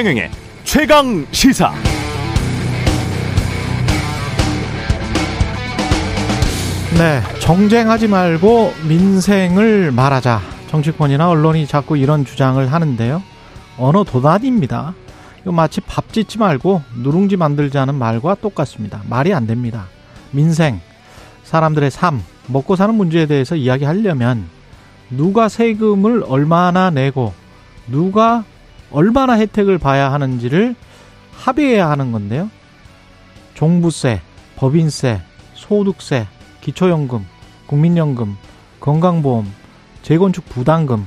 최경영의 최강 시사. 네, 정쟁하지 말고 민생을 말하자. 정치권이나 언론이 자꾸 이런 주장을 하는데요. 언어 도단입니다. 이거 마치 밥 짓지 말고 누룽지 만들자는 말과 똑같습니다. 말이 안 됩니다. 민생, 사람들의 삶, 먹고 사는 문제에 대해서 이야기하려면 누가 세금을 얼마나 내고 누가 얼마나 혜택을 봐야 하는지를 합의해야 하는 건데요. 종부세, 법인세, 소득세, 기초연금, 국민연금, 건강보험, 재건축 부담금,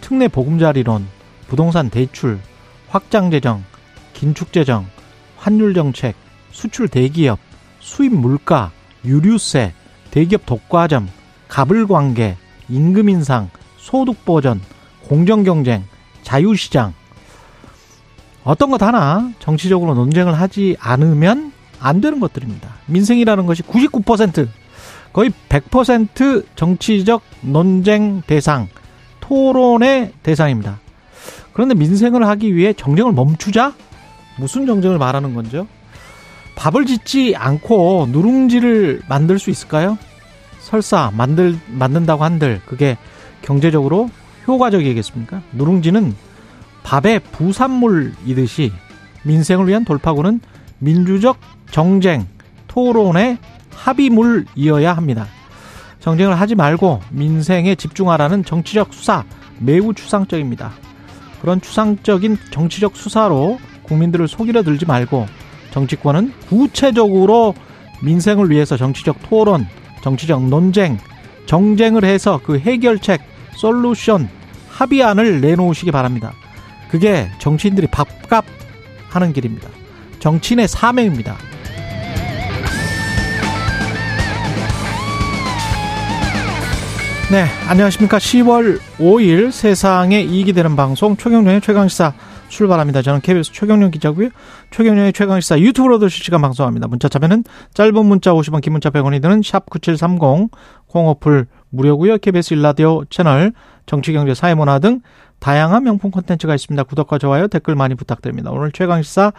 특례 보금자리론, 부동산 대출, 확장재정, 긴축재정, 환율정책, 수출 대기업, 수입 물가, 유류세, 대기업 독과점, 가불관계, 임금 인상, 소득 보전, 공정경쟁, 자유시장. 어떤 것 하나 정치적으로 논쟁을 하지 않으면 안 되는 것들입니다. 민생이라는 것이 99% 거의 100% 정치적 논쟁 대상, 토론의 대상입니다. 그런데 민생을 하기 위해 정쟁을 멈추자? 무슨 정쟁을 말하는 건죠? 밥을 짓지 않고 누룽지를 만들 수 있을까요? 설사 만들 만든다고 한들 그게 경제적으로 효과적이겠습니까? 누룽지는 밥의 부산물이듯이 민생을 위한 돌파구는 민주적 정쟁, 토론의 합의물이어야 합니다. 정쟁을 하지 말고 민생에 집중하라는 정치적 수사 매우 추상적입니다. 그런 추상적인 정치적 수사로 국민들을 속이려 들지 말고 정치권은 구체적으로 민생을 위해서 정치적 토론, 정치적 논쟁, 정쟁을 해서 그 해결책, 솔루션, 합의안을 내놓으시기 바랍니다. 그게 정치인들이 밥값 하는 길입니다. 정치인의 사명입니다. 네, 안녕하십니까. 10월 5일 세상에 이익이 되는 방송 최경련의 최강시사 출발합니다. 저는 KBS 최경련 기자고요. 최경련의 최강시사 유튜브로도 실시간 방송합니다. 문자 참여는 짧은 문자 50원, 긴 문자 100원이 드는 샵9730 콩어플 무료고요. KBS 일라디오 채널 정치경제 사회문화 등 다양한 명품 콘텐츠가 있습니다. 구독과 좋아요, 댓글 많이 부탁드립니다. 오늘 최강시사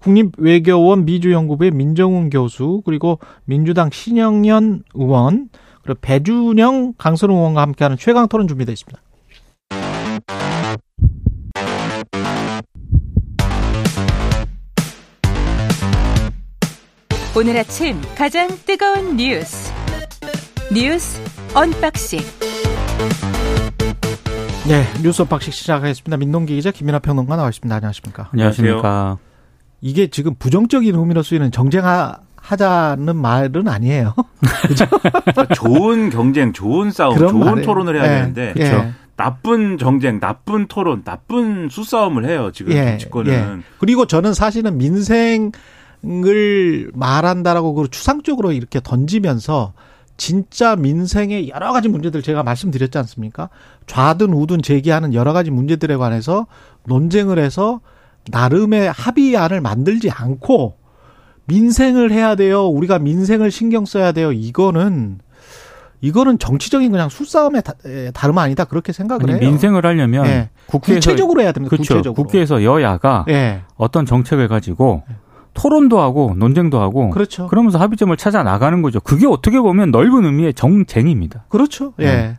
국립외교원 미주연구부의 민정훈 교수 그리고 민주당 신영연 의원 그리고 배준영 강선 의원과 함께하는 최강 토론 준비되어 있습니다. 오늘 아침 가장 뜨거운 뉴스 뉴스 언박싱 네, 뉴스 언박싱 시작하겠습니다. 민동기 기자 김민하 평론가 나와 있습니다. 안녕하십니까? 안녕하십니까? 이게 지금 부정적인 의미로 쓰이는 정쟁하 하자는 말은 아니에요. 그죠? 좋은 경쟁, 좋은 싸움, 좋은 말이에요. 토론을 해야 네. 되는데 그렇죠. 나쁜 정쟁, 나쁜 토론, 나쁜 수싸움을 해요. 지금 예. 정치권은. 예. 그리고 저는 사실은 민생을 말한다라고 그 추상적으로 이렇게 던지면서 진짜 민생의 여러 가지 문제들 제가 말씀드렸지 않습니까? 좌든 우든 제기하는 여러 가지 문제들에 관해서 논쟁을 해서 나름의 합의안을 만들지 않고 민생을 해야 돼요. 우리가 민생을 신경 써야 돼요. 이거는 이거는 정치적인 그냥 술싸움의 다름 아니다 그렇게 생각을 아니, 해요. 민생을 하려면 예. 국회에서 구체적으로 해야 됩니다. 그렇죠. 구체적으로. 국회에서 여야가 예. 어떤 정책을 가지고 토론도 하고 논쟁도 하고 그렇죠. 그러면서 합의점을 찾아 나가는 거죠. 그게 어떻게 보면 넓은 의미의 정쟁입니다. 그렇죠. 예. 네.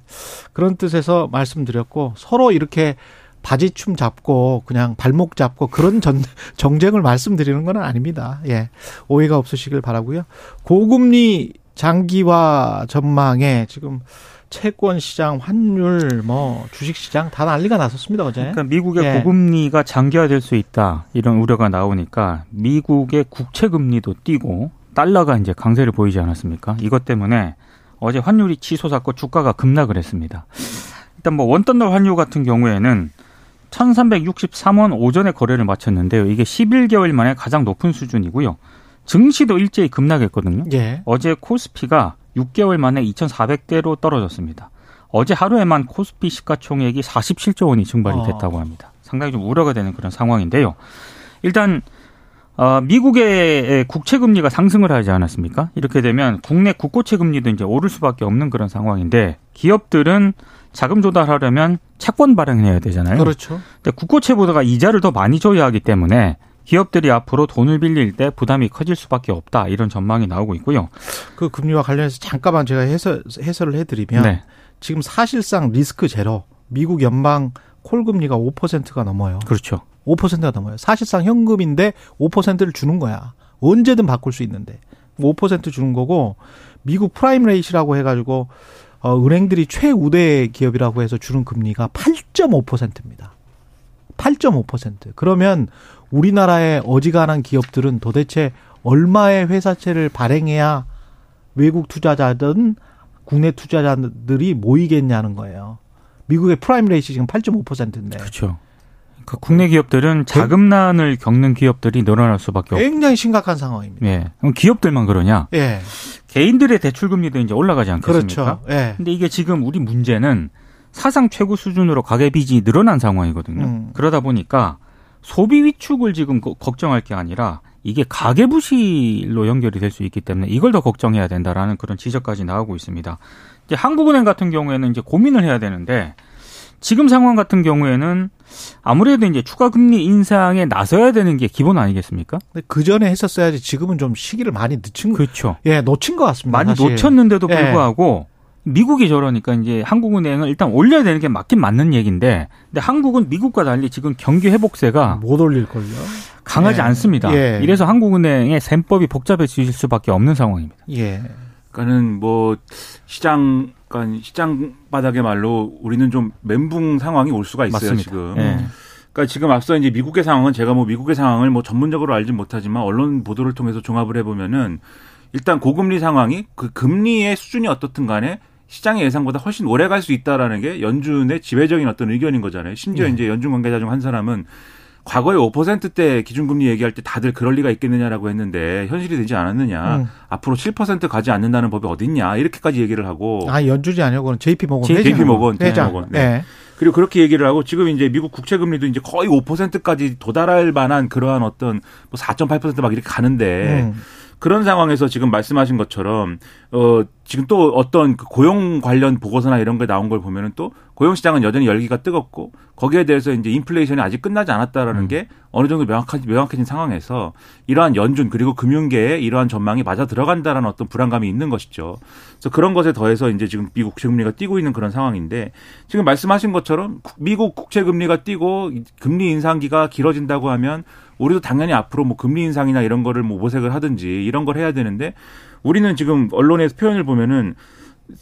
그런 뜻에서 말씀드렸고 서로 이렇게 바지춤 잡고 그냥 발목 잡고 그런 전, 정쟁을 말씀드리는 건 아닙니다. 예. 오해가 없으시길 바라고요. 고금리 장기화 전망에 지금 채권 시장, 환율, 뭐 주식 시장 다 난리가 났었습니다 어제. 그러니까 미국의 예. 고금리가 장기화될 수 있다 이런 우려가 나오니까 미국의 국채 금리도 뛰고 달러가 이제 강세를 보이지 않았습니까? 이것 때문에 어제 환율이 치솟았고 주가가 급락을 했습니다. 일단 뭐 원달러 환율 같은 경우에는 1363원 오전에 거래를 마쳤는데요. 이게 11개월 만에 가장 높은 수준이고요. 증시도 일제히 급락했거든요. 예. 어제 코스피가 6개월 만에 2,400대로 떨어졌습니다. 어제 하루에만 코스피 시가총액이 47조 원이 증발이 어. 됐다고 합니다. 상당히 좀 우려가 되는 그런 상황인데요. 일단 어, 미국의 국채 금리가 상승을 하지 않았습니까? 이렇게 되면 국내 국고채 금리도 이제 오를 수밖에 없는 그런 상황인데 기업들은 자금 조달하려면 채권 발행해야 되잖아요. 그렇죠. 근데 국고채보다 이자를 더 많이 줘야 하기 때문에 기업들이 앞으로 돈을 빌릴 때 부담이 커질 수밖에 없다 이런 전망이 나오고 있고요. 그 금리와 관련해서 잠깐만 제가 해설, 해설을 해드리면 네. 지금 사실상 리스크 제로 미국 연방 콜 금리가 5%가 넘어요. 그렇죠. 5%가 넘어요. 사실상 현금인데 5%를 주는 거야. 언제든 바꿀 수 있는데 5% 주는 거고 미국 prime rate이라고 해가지고 어, 은행들이 최우대 기업이라고 해서 주는 금리가 8.5%입니다. 8.5%. 그러면 우리나라의 어지간한 기업들은 도대체 얼마의 회사채를 발행해야 외국 투자자든 국내 투자자들이 모이겠냐는 거예요. 미국의 prime rate이 지금 8.5%인데. 그렇죠. 그 국내 기업들은 자금난을 겪는 기업들이 늘어날 수밖에 없. 굉장히 심각한 상황입니다. 예. 그럼 기업들만 그러냐? 예. 개인들의 대출 금리도 이제 올라가지 않겠습니까? 그렇죠. 예. 근데 이게 지금 우리 문제는 사상 최고 수준으로 가계 빚이 늘어난 상황이거든요. 음. 그러다 보니까 소비 위축을 지금 거- 걱정할 게 아니라 이게 가계 부실로 연결이 될 수 있기 때문에 이걸 더 걱정해야 된다라는 그런 지적까지 나오고 있습니다. 이제 한국은행 같은 경우에는 이제 고민을 해야 되는데 지금 상황 같은 경우에는 아무래도 이제 추가 금리 인상에 나서야 되는 게 기본 아니겠습니까? 그 전에 했었어야지 지금은 좀 시기를 많이 늦춘 거. 그렇죠. 예, 놓친 것 같습니다. 많이 사실. 놓쳤는데도 예. 불구하고 미국이 저러니까 이제 한국은행은 일단 올려야 되는 게 맞긴 맞는 얘기인데 근데 한국은 미국과 달리 지금 경기 회복세가 못 올릴 걸요. 강하지 예. 않습니다. 예. 이래서 한국은행의 셈법이 복잡해질 수밖에 없는 상황입니다. 예. 그러니까는 뭐 시장 그러니까 시장 바닥의 말로 우리는 좀 멘붕 상황이 올 수가 있어요 맞습니다. 지금. 예. 그러니까 지금 앞서 이제 미국의 상황은 제가 뭐 미국의 상황을 뭐 전문적으로 알진 못하지만 언론 보도를 통해서 종합을 해 보면은 일단 고금리 상황이 그 금리의 수준이 어떻든 간에 시장의 예상보다 훨씬 오래 갈 수 있다라는 게 연준의 지배적인 어떤 의견인 거잖아요. 심지어 예. 이제 연준 관계자 중 한 사람은 과거에 5%대 기준금리 얘기할 때 다들 그럴 리가 있겠느냐라고 했는데 현실이 되지 않았느냐. 음. 앞으로 7% 가지 않는다는 법이 어딨냐. 이렇게까지 얘기를 하고 아, 연준이 아니고 JP 모건 JP. 모건, 회장. JP 모건. 네. 예. 그리고 그렇게 얘기를 하고 지금 이제 미국 국채 금리도 이제 거의 5%까지 도달할 만한 그러한 어떤 뭐 4.8%막 이렇게 가는데 음. 그런 상황에서 지금 말씀하신 것처럼 어 지금 또 어떤 그 고용 관련 보고서나 이런 게 나온 걸 보면은 또 고용 시장은 여전히 열기가 뜨겁고 거기에 대해서 이제 인플레이션이 아직 끝나지 않았다라는 음. 게 어느 정도 명확하 명확해진 상황에서 이러한 연준 그리고 금융계의 이러한 전망이 맞아 들어간다라는 어떤 불안감이 있는 것이죠. 그래서 그런 것에 더해서 이제 지금 미국 국채 금리가 뛰고 있는 그런 상황인데 지금 말씀하신 것처럼 국- 미국 국채 금리가 뛰고 이 금리 인상기가 길어진다고 하면 우리도 당연히 앞으로 뭐 금리 인상이나 이런 거를 뭐 모색을 하든지 이런 걸 해야 되는데 우리는 지금 언론에서 표현을 보면은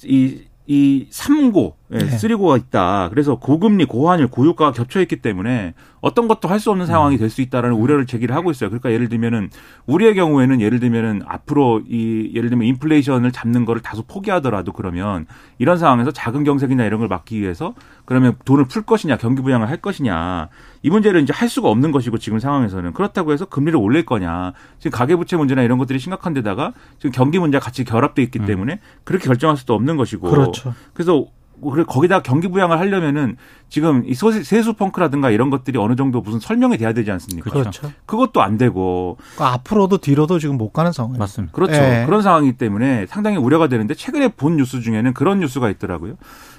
이, 이 3고, 예, 네. 3고가 있다. 그래서 고금리, 고환율, 고유가가 겹쳐 있기 때문에 어떤 것도 할 수 없는 상황이 될 수 있다라는 우려를 제기를 하고 있어요. 그러니까 예를 들면은 우리의 경우에는 예를 들면은 앞으로 이 예를 들면 인플레이션을 잡는 거를 다소 포기하더라도 그러면 이런 상황에서 작은 경색이나 이런 걸 막기 위해서 그러면 돈을 풀 것이냐, 경기 부양을 할 것이냐. 이 문제를 이제 할 수가 없는 것이고 지금 상황에서는 그렇다고 해서 금리를 올릴 거냐. 지금 가계부채 문제나 이런 것들이 심각한 데다가 지금 경기 문제가 같이 결합돼 있기 음. 때문에 그렇게 결정할 수도 없는 것이고. 그렇죠. 그래서 그래 거기다 경기 부양을 하려면은 지금 이 소세- 세수 펑크라든가 이런 것들이 어느 정도 무슨 설명이 돼야 되지 않습니까? 그렇죠. 그것도 안 되고 그러니까 앞으로도 뒤로도 지금 못 가는 상황이에요. 맞습니다. 그렇죠. 예. 그런 상황이기 때문에 상당히 우려가 되는데 최근에 본 뉴스 중에는 그런 뉴스가 있더라고요.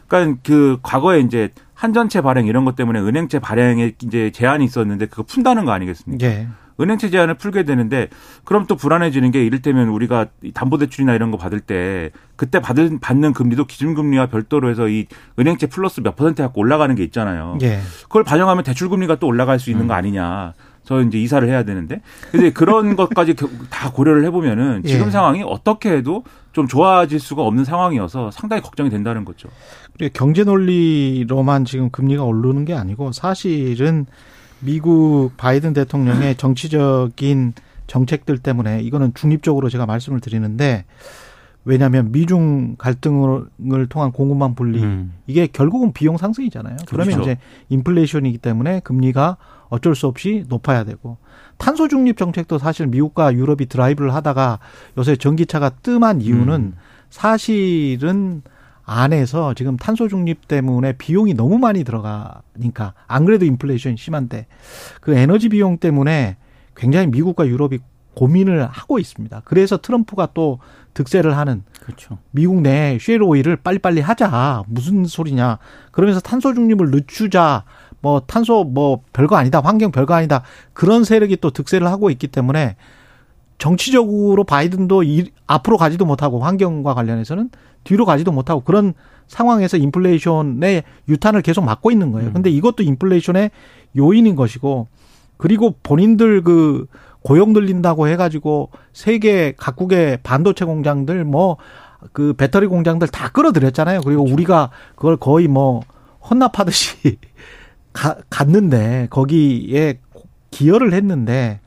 그러니까 그 과거에 이제 한전채 발행 이런 것 때문에 은행채 발행에 이제 제한이 있었는데 그거 푼다는 거 아니겠습니까? 예. 은행채 제한을 풀게 되는데 그럼 또 불안해지는 게 이를테면 우리가 이 담보대출이나 이런 거 받을 때 그때 받은 받는 금리도 기준금리와 별도로 해서 이 은행채 플러스 몇 퍼센트 갖고 올라가는 게 있잖아요. 예. 그걸 반영하면 대출금리가 또 올라갈 수 있는 거 아니냐. 저 이제 이사를 해야 되는데. 근데 그런 것까지 겨- 다 고려를 해보면은 지금 예. 상황이 어떻게 해도 좀 좋아질 수가 없는 상황이어서 상당히 걱정이 된다는 거죠. 경제 논리로만 지금 금리가 오르는 게 아니고 사실은 미국 바이든 대통령의 정치적인 정책들 때문에 이거는 중립적으로 제가 말씀을 드리는데 왜냐하면 미중 갈등을 통한 공급망 분리 음. 이게 결국은 비용 상승이잖아요. 그러면 그렇죠. 이제 인플레이션이기 때문에 금리가 어쩔 수 없이 높아야 되고 탄소 중립 정책도 사실 미국과 유럽이 드라이브를 하다가 요새 전기차가 뜸한 이유는 음. 사실은 안에서 지금 탄소 중립 때문에 비용이 너무 많이 들어가니까 안 그래도 인플레이션이 심한데 그 에너지 비용 때문에 굉장히 미국과 유럽이 고민을 하고 있습니다. 그래서 트럼프가 또 득세를 하는 그렇죠. 미국 내 쉐일 오일을 빨리빨리 하자. 무슨 소리냐. 그러면서 탄소 중립을 늦추자. 뭐 탄소 뭐 별거 아니다. 환경 별거 아니다. 그런 세력이 또 득세를 하고 있기 때문에 정치적으로 바이든도 이, 앞으로 가지도 못하고 환경과 관련해서는 뒤로 가지도 못하고 그런 상황에서 인플레이션의 유탄을 계속 맞고 있는 거예요. 근데 이것도 인플레이션의 요인인 것이고 그리고 본인들 그 고용 늘린다고 해가지고 세계 각국의 반도체 공장들 뭐 그 배터리 공장들 다 끌어들였잖아요. 그리고 우리가 그걸 거의 뭐 헌납하듯이 가, 갔는데 거기에 기여를 했는데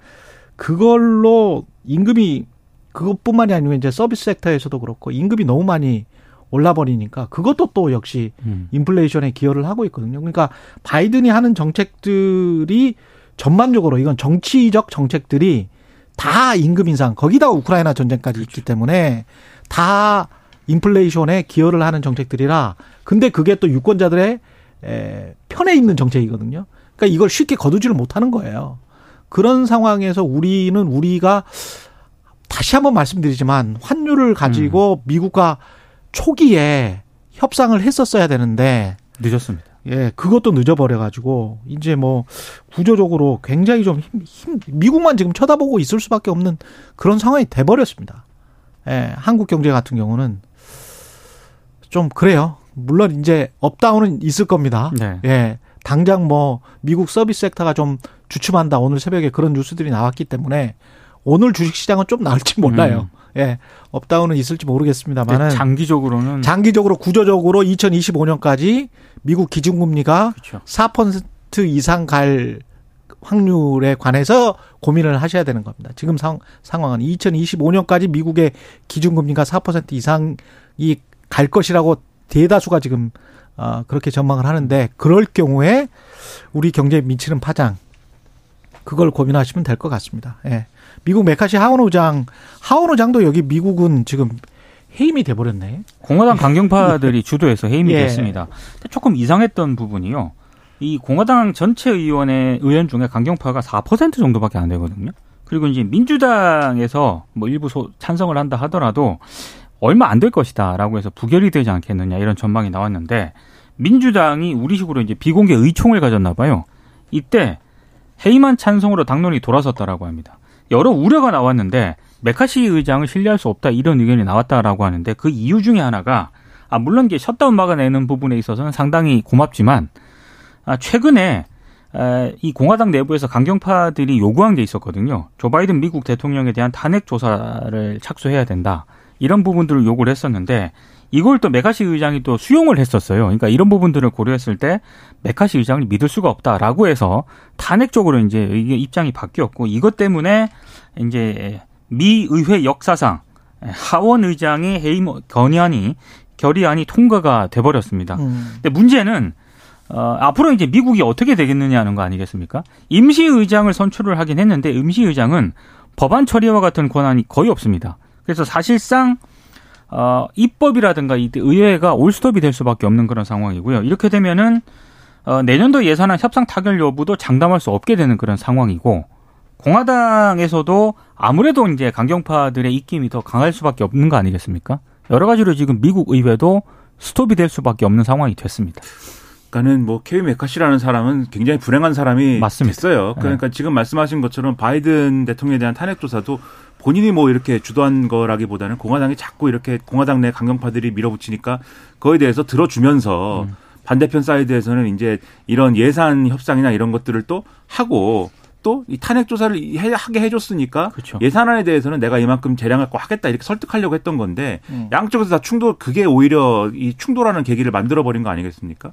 그걸로 임금이 그것뿐만이 아니고 이제 서비스 섹터에서도 그렇고 임금이 너무 많이 올라 버리니까 그것도 또 역시 음. 인플레이션에 기여를 하고 있거든요. 그러니까 바이든이 하는 정책들이 전반적으로 이건 정치적 정책들이 다 임금 인상 거기다가 우크라이나 전쟁까지 있기 때문에 다 인플레이션에 기여를 하는 정책들이라 근데 그게 또 유권자들의 에, 편에 있는 정책이거든요. 그러니까 이걸 쉽게 거두지를 못하는 거예요. 그런 상황에서 우리는 우리가 다시 한번 말씀드리지만 환율을 가지고 미국과 초기에 협상을 했었어야 되는데 늦었습니다. 예, 그것도 늦어버려가지고, 이제 뭐, 구조적으로 굉장히 좀 힘, 힘, 미국만 지금 쳐다보고 있을 수밖에 없는 그런 상황이 돼버렸습니다. 예, 한국 경제 같은 경우는 좀 그래요. 물론 이제 up down은 있을 겁니다. 네. 예, 당장 뭐, 미국 서비스 섹터가 좀 주춤한다. 오늘 새벽에 그런 뉴스들이 나왔기 때문에 오늘 주식시장은 좀 나을지 몰라요. 예, up down은 있을지 모르겠습니다만은. 근데 장기적으로는 장기적으로 구조적으로 2025년까지 미국 기준금리가 그렇죠. 4% 이상 갈 확률에 관해서 고민을 하셔야 되는 겁니다. 지금 상, 상황은 2025년까지 미국의 기준금리가 4% 이상이 갈 것이라고 대다수가 지금 어, 그렇게 전망을 하는데 그럴 경우에 우리 경제에 미치는 파장 그걸 고민하시면 될 것 같습니다. 예. 미국 메카시 하원 의장 하원 의장도 여기 미국은 지금 해임이 돼 버렸네. 공화당 강경파들이 주도해서 해임이 예. 됐습니다. 조금 이상했던 부분이요. 이 공화당 전체 의원의 의원 중에 강경파가 4% 정도밖에 안 되거든요. 그리고 이제 민주당에서 뭐 일부 소, 찬성을 한다 하더라도 얼마 안 될 것이다라고 해서 부결이 되지 않겠느냐 이런 전망이 나왔는데 민주당이 우리식으로 이제 비공개 의총을 가졌나 봐요. 이때 해임안 찬성으로 당론이 돌아섰다라고 합니다. 여러 우려가 나왔는데 매카시 의장을 신뢰할 수 없다 이런 의견이 나왔다라고 하는데 그 이유 중에 하나가 아 물론 이게 셧다운 막아내는 부분에 있어서는 상당히 고맙지만 아 최근에 에, 이 공화당 내부에서 강경파들이 요구한 게 있었거든요. 조 바이든 미국 대통령에 대한 탄핵 조사를 착수해야 된다. 이런 부분들을 요구를 했었는데 이걸 또 매카시 의장이 또 수용을 했었어요. 그러니까 이런 부분들을 고려했을 때 매카시 의장을 믿을 수가 없다라고 해서 탄핵 쪽으로 이제 이게 입장이 바뀌었고 이것 때문에 이제 미 의회 역사상 하원 의장의 해임 건의안이 결의안이 통과가 돼 버렸습니다. 음. 근데 문제는 어, 앞으로 이제 미국이 어떻게 되겠느냐는 거 아니겠습니까? 임시 의장을 선출을 하긴 했는데 임시 의장은 법안 처리와 같은 권한이 거의 없습니다. 그래서 사실상 어, 입법이라든가 이 의회가 올스톱이 될 수밖에 없는 그런 상황이고요. 이렇게 되면은 어, 내년도 예산안 협상 타결 여부도 장담할 수 없게 되는 그런 상황이고 공화당에서도 아무래도 이제 강경파들의 입김이 더 강할 수밖에 없는 거 아니겠습니까? 여러 가지로 지금 미국 의회도 스톱이 될 수밖에 없는 상황이 됐습니다. 그러니까는 뭐 케빈 메카시라는 사람은 굉장히 불행한 사람이 맞습니다. 됐어요. 그러니까 지금 말씀하신 것처럼 바이든 대통령에 대한 탄핵 조사도 본인이 뭐 이렇게 주도한 거라기보다는 공화당이 자꾸 이렇게 공화당 내 강경파들이 밀어붙이니까 그거에 대해서 들어주면서 음. 반대편 사이드에서는 이제 이런 예산 협상이나 이런 것들을 또 하고 또 이 탄핵 조사를 해- 하게 해줬으니까 그렇죠. 예산안에 대해서는 내가 이만큼 재량할 거 하겠다 이렇게 설득하려고 했던 건데 음. 양쪽에서 다 충돌 그게 오히려 이 충돌하는 계기를 만들어 버린 거 아니겠습니까?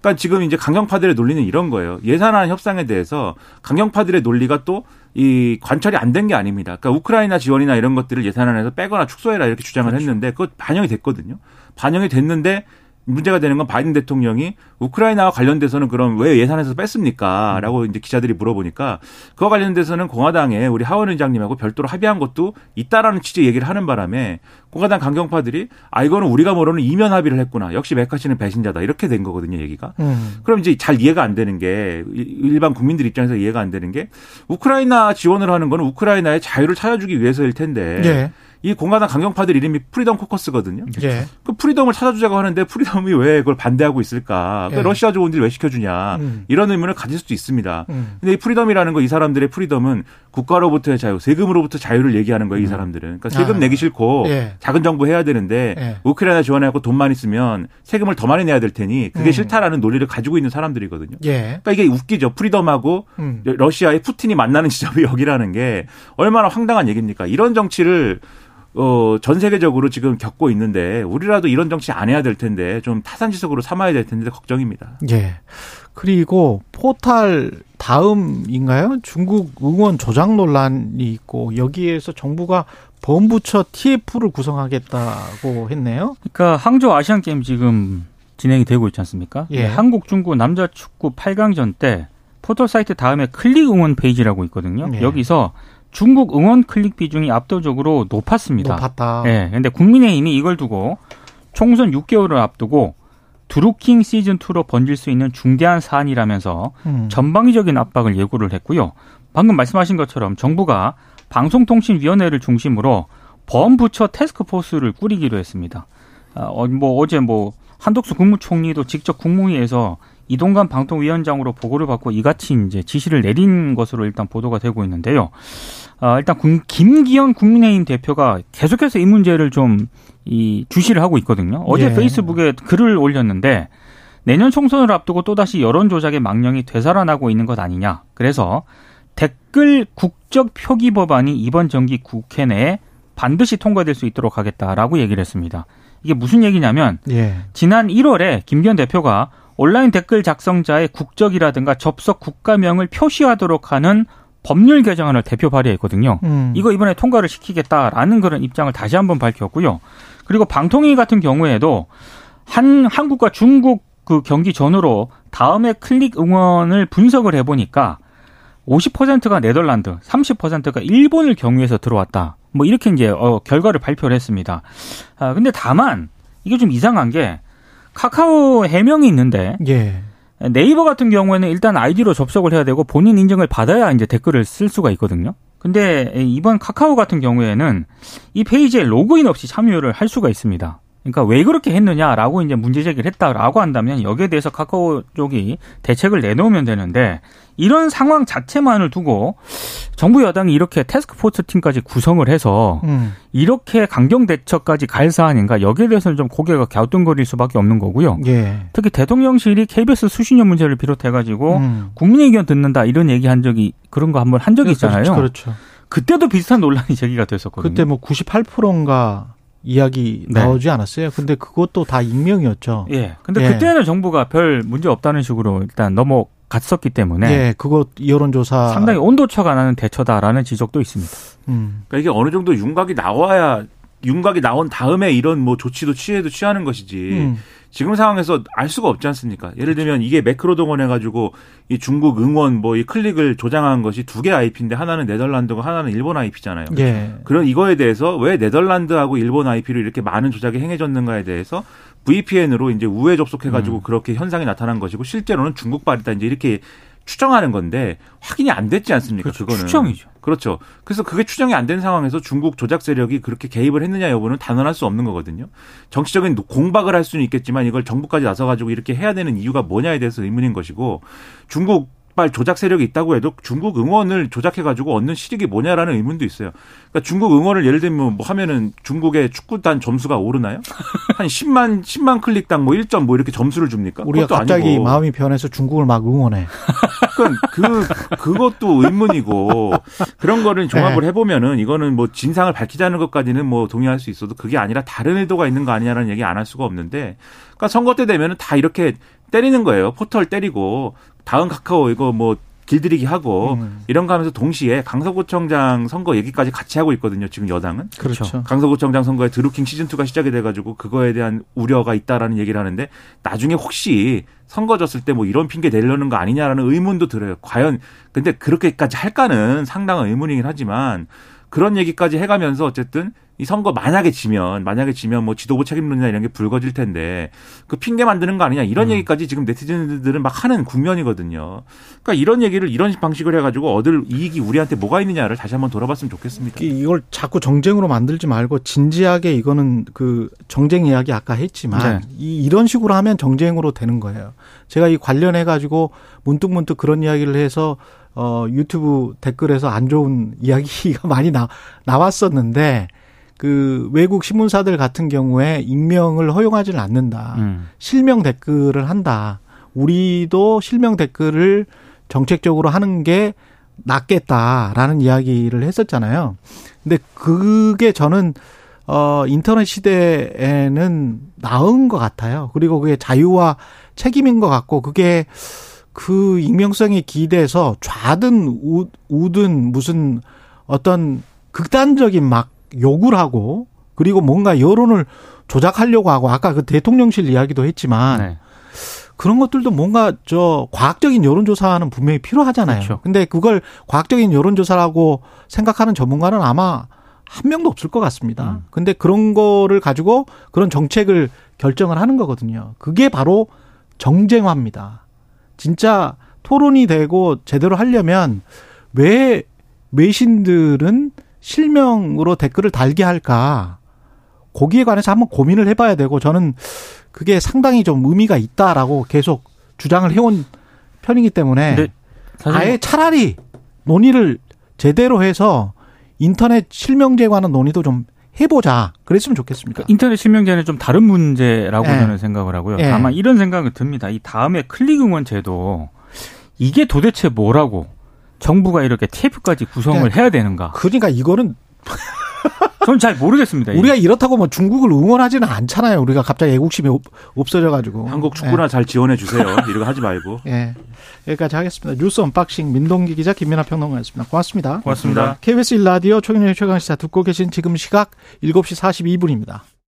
그러니까 지금 이제 강경파들의 논리는 이런 거예요. 예산안 협상에 대해서 강경파들의 논리가 또 이 관철이 안 된 게 아닙니다. 그러니까 우크라이나 지원이나 이런 것들을 예산안에서 빼거나 축소해라 이렇게 주장을 했는데 그것 반영이 됐거든요. 반영이 됐는데 문제가 되는 건 바이든 대통령이 우크라이나와 관련돼서는 그럼 왜 예산에서 뺐습니까? 라고 이제 기자들이 물어보니까 그와 관련돼서는 공화당에 우리 하원 의장님하고 별도로 합의한 것도 있다라는 취지의 얘기를 하는 바람에 공화당 강경파들이 아 이거는 우리가 모르는 이면 합의를 했구나. 역시 메카시는 배신자다. 이렇게 된 거거든요, 얘기가. 음. 그럼 이제 잘 이해가 안 되는 게 일반 국민들 입장에서 이해가 안 되는 게 우크라이나 지원을 하는 거는 우크라이나의 자유를 찾아주기 위해서일 텐데 예. 이 공화당 강경파들 이름이 프리덤 코커스거든요. 예. 그 freedom을 찾아주자고 하는데 freedom이 왜 그걸 반대하고 있을까? 그 예. 러시아 좋은 일 왜 시켜주냐? 음. 이런 의문을 가질 수도 있습니다. 음. 근데 이 freedom이라는 거 이 사람들의 freedom은 국가로부터의 자유, 세금으로부터 자유를 얘기하는 거예요. 이 사람들은. 그러니까 세금 아. 내기 싫고 예. 작은 정부 해야 되는데 예. 우크라이나 지원하고 돈만 있으면 세금을 더 많이 내야 될 테니 그게 음. 싫다라는 논리를 가지고 있는 사람들이거든요. 예. 그러니까 이게 웃기죠. freedom하고 음. 러시아의 푸틴이 만나는 지점이 여기라는 게 얼마나 황당한 얘기입니까? 이런 정치를 어, 전 세계적으로 지금 겪고 있는데 우리라도 이런 정치 안 해야 될 텐데 좀 타산지석으로 삼아야 될 텐데 걱정입니다. 예. 그리고 포탈 다음인가요? 중국 응원 조작 논란이 있고 여기에서 정부가 범부처 TF를 구성하겠다고 했네요. 그러니까 항저우 아시안 게임 지금 진행이 되고 있지 않습니까? 예. 한국 중국 남자 축구 8강전 때 포털 사이트 다음에 클릭 응원 페이지라고 있거든요. 예. 여기서 중국 응원 클릭 비중이 압도적으로 높았습니다. 높았다. 예. 근데 국민의힘이 이걸 두고 총선 6개월을 앞두고 드루킹 시즌 2로 번질 수 있는 중대한 사안이라면서 음. 전방위적인 압박을 예고를 했고요. 방금 말씀하신 것처럼 정부가 방송통신위원회를 중심으로 범부처 태스크포스를 꾸리기로 했습니다. 아, 어, 뭐 어제 뭐 한덕수 국무총리도 직접 국무회에서 이동관 방통위원장으로 보고를 받고 이같이 이제 지시를 내린 것으로 일단 보도가 되고 있는데요. 아, 일단 군- 김기현 국민의힘 대표가 계속해서 이 문제를 좀 이 주시를 하고 있거든요. 어제 예. 페이스북에 글을 올렸는데 내년 총선을 앞두고 또다시 여론 조작의 망령이 되살아나고 있는 것 아니냐. 그래서 댓글 국적 표기 법안이 이번 정기 국회 내에 반드시 통과될 수 있도록 하겠다라고 얘기를 했습니다. 이게 무슨 얘기냐면 예. 지난 1월에 김기현 대표가 온라인 댓글 작성자의 국적이라든가 접속 국가명을 표시하도록 하는 법률 개정안을 대표 발의했거든요. 음. 이거 이번에 통과를 시키겠다라는 그런 입장을 다시 한번 밝혔고요. 그리고 방통위 같은 경우에도 한 한국과 중국 그 경기 전후로 다음에 클릭 응원을 분석을 해보니까 50%가 네덜란드, 30%가 일본을 경유해서 들어왔다. 뭐 이렇게 이제 어, 결과를 발표를 했습니다. 아 근데 다만 이게 좀 이상한 게 카카오 해명이 있는데 예. 네이버 같은 경우에는 일단 아이디로 접속을 해야 되고 본인 인증을 받아야 이제 댓글을 쓸 수가 있거든요. 근데 이번 카카오 같은 경우에는 이 페이지에 로그인 없이 참여를 할 수가 있습니다. 그러니까 왜 그렇게 했느냐라고 이제 문제 제기를 했다라고 한다면 여기에 대해서 카카오 쪽이 대책을 내놓으면 되는데 이런 상황 자체만을 두고 정부 여당이 이렇게 테스크포스 팀까지 구성을 해서 음. 이렇게 강경 대처까지 갈 사안인가 여기에 대해서는 좀 고개가 갸우뚱거릴 수밖에 없는 거고요. 예. 특히 대통령실이 KBS 수신료 문제를 비롯해가지고 음. 국민 의견 듣는다 이런 얘기 한 적이 그런 거 한번 한 적이 있잖아요. 그렇죠. 그렇죠. 그때도 비슷한 논란이 제기가 됐었거든요. 그때 뭐 98%인가 이야기 네. 나오지 않았어요. 근데 그것도 다 익명이었죠. 예. 근데 예. 그때는 정부가 별 문제 없다는 식으로 일단 넘어 갔었기 때문에 예, 그거 여론조사 상당히 온도차가 나는 대처다라는 지적도 있습니다. 음. 그러니까 이게 어느 정도 윤곽이 나와야 윤곽이 나온 다음에 이런 뭐 조치도 취해도 취하는 것이지. 음. 지금 상황에서 알 수가 없지 않습니까? 예를 들면 이게 매크로 동원해가지고 이 중국 응원 뭐 이 클릭을 조장한 것이 두 개 IP인데 하나는 네덜란드고 하나는 일본 IP잖아요. 예. 그런 이거에 대해서 왜 네덜란드하고 일본 IP로 이렇게 많은 조작이 행해졌는가에 대해서 VPN으로 이제 우회 접속해가지고 그렇게 현상이 나타난 것이고 실제로는 중국발이다 이제 이렇게 추정하는 건데 확인이 안 됐지 않습니까? 그렇죠. 그거는 추정이죠. 그렇죠. 그래서 그게 추정이 안 된 상황에서 중국 조작 세력이 그렇게 개입을 했느냐 여부는 단언할 수 없는 거거든요. 정치적인 공박을 할 수는 있겠지만 이걸 정부까지 나서 가지고 이렇게 해야 되는 이유가 뭐냐에 대해서 의문인 것이고 중국 발 조작 세력이 있다고 해도 중국 응원을 조작해 가지고 얻는 실익이 뭐냐라는 의문도 있어요. 그러니까 중국 응원을 예를 들면 뭐 하면은 중국의 축구단 점수가 오르나요? 한 10만 10만 클릭당 뭐 1점 뭐 이렇게 점수를 줍니까? 우리가 갑자기 아니고. 마음이 변해서 중국을 막 응원해. 그러니까 그 그것도 의문이고 그런 거를 종합을 네. 해보면은 이거는 뭐 진상을 밝히자는 것까지는 뭐 동의할 수 있어도 그게 아니라 다른 의도가 있는 거 아니냐라는 얘기 안 할 수가 없는데 그러니까 선거 때 되면은 다 이렇게 때리는 거예요 포털 때리고 다음 카카오 이거 뭐 길들이기 하고 음. 이런 거 하면서 동시에 강서구청장 선거 얘기까지 같이 하고 있거든요. 지금 여당은. 그렇죠. 강서구청장 선거에 드루킹 시즌 2가 시작이 돼가지고 그거에 대한 우려가 있다라는 얘기를 하는데 나중에 혹시 선거 졌을 때 뭐 이런 핑계 내려는 거 아니냐라는 의문도 들어요. 과연 근데 그렇게까지 할까는 상당한 의문이긴 하지만 그런 얘기까지 해가면서 어쨌든 이 선거 만약에 지면 만약에 지면 뭐 지도부 책임론이나 이런 게 불거질 텐데 그 핑계 만드는 거 아니냐 이런 얘기까지 지금 네티즌들은 막 하는 국면이거든요. 그러니까 이런 얘기를 이런 방식을 해가지고 얻을 이익이 우리한테 뭐가 있느냐를 다시 한번 돌아봤으면 좋겠습니다. 이- 이걸 자꾸 정쟁으로 만들지 말고 진지하게 이거는 그 정쟁 이야기 아까 했지만 네. 이, 이런 식으로 하면 정쟁으로 되는 거예요. 제가 이 관련해 가지고 문득문득 그런 이야기를 해서 어 유튜브 댓글에서 안 좋은 이야기가 많이 나 나왔었는데 그 외국 신문사들 같은 경우에 익명을 허용하지는 않는다. 음. 실명 댓글을 한다. 우리도 실명 댓글을 정책적으로 하는 게 낫겠다라는 이야기를 했었잖아요. 근데 그게 저는 어 인터넷 시대에는 나은 것 같아요. 그리고 그게 자유와 책임인 것 같고 그게 그 익명성에 기대서 좌든 우, 우든 무슨 어떤 극단적인 막 욕을 하고 그리고 뭔가 여론을 조작하려고 하고 아까 그 대통령실 이야기도 했지만 네. 그런 것들도 뭔가 저 과학적인 여론조사는 분명히 필요하잖아요. 그렇죠. 근데 그걸 과학적인 여론조사라고 생각하는 전문가는 아마 한 명도 없을 것 같습니다. 음. 근데 그런 거를 가지고 그런 정책을 결정을 하는 거거든요. 그게 바로 정쟁화입니다. 진짜 토론이 되고 제대로 하려면 왜 외신들은 실명으로 댓글을 달게 할까? 거기에 관해서 한번 고민을 해봐야 되고 저는 그게 상당히 좀 의미가 있다라고 계속 주장을 해온 편이기 때문에 아예 차라리 논의를 제대로 해서 인터넷 실명제에 관한 논의도 좀 해보자. 그랬으면 좋겠습니다. 그러니까 인터넷 실명제는 좀 다른 문제라고 예. 저는 생각을 하고요. 예. 다만 이런 생각은 듭니다. 이 다음에 클릭 응원 제도 이게 도대체 뭐라고 정부가 이렇게 TF까지 구성을 그러니까 해야 되는가? 그러니까 이거는 저는 잘 모르겠습니다. 우리가 이렇다고 뭐 중국을 응원하지는 않잖아요. 우리가 갑자기 애국심이 없- 없어져가지고. 한국 축구나 잘 지원해 주세요. 이런 거 하지 말고. 예. 예. 여기까지 하겠습니다. 뉴스 언박싱 민동기 기자 김민하 평론가였습니다. 고맙습니다. 고맙습니다. KBS 1라디오 최경영의 최강시사 듣고 계신 지금 시각 7시 42분입니다.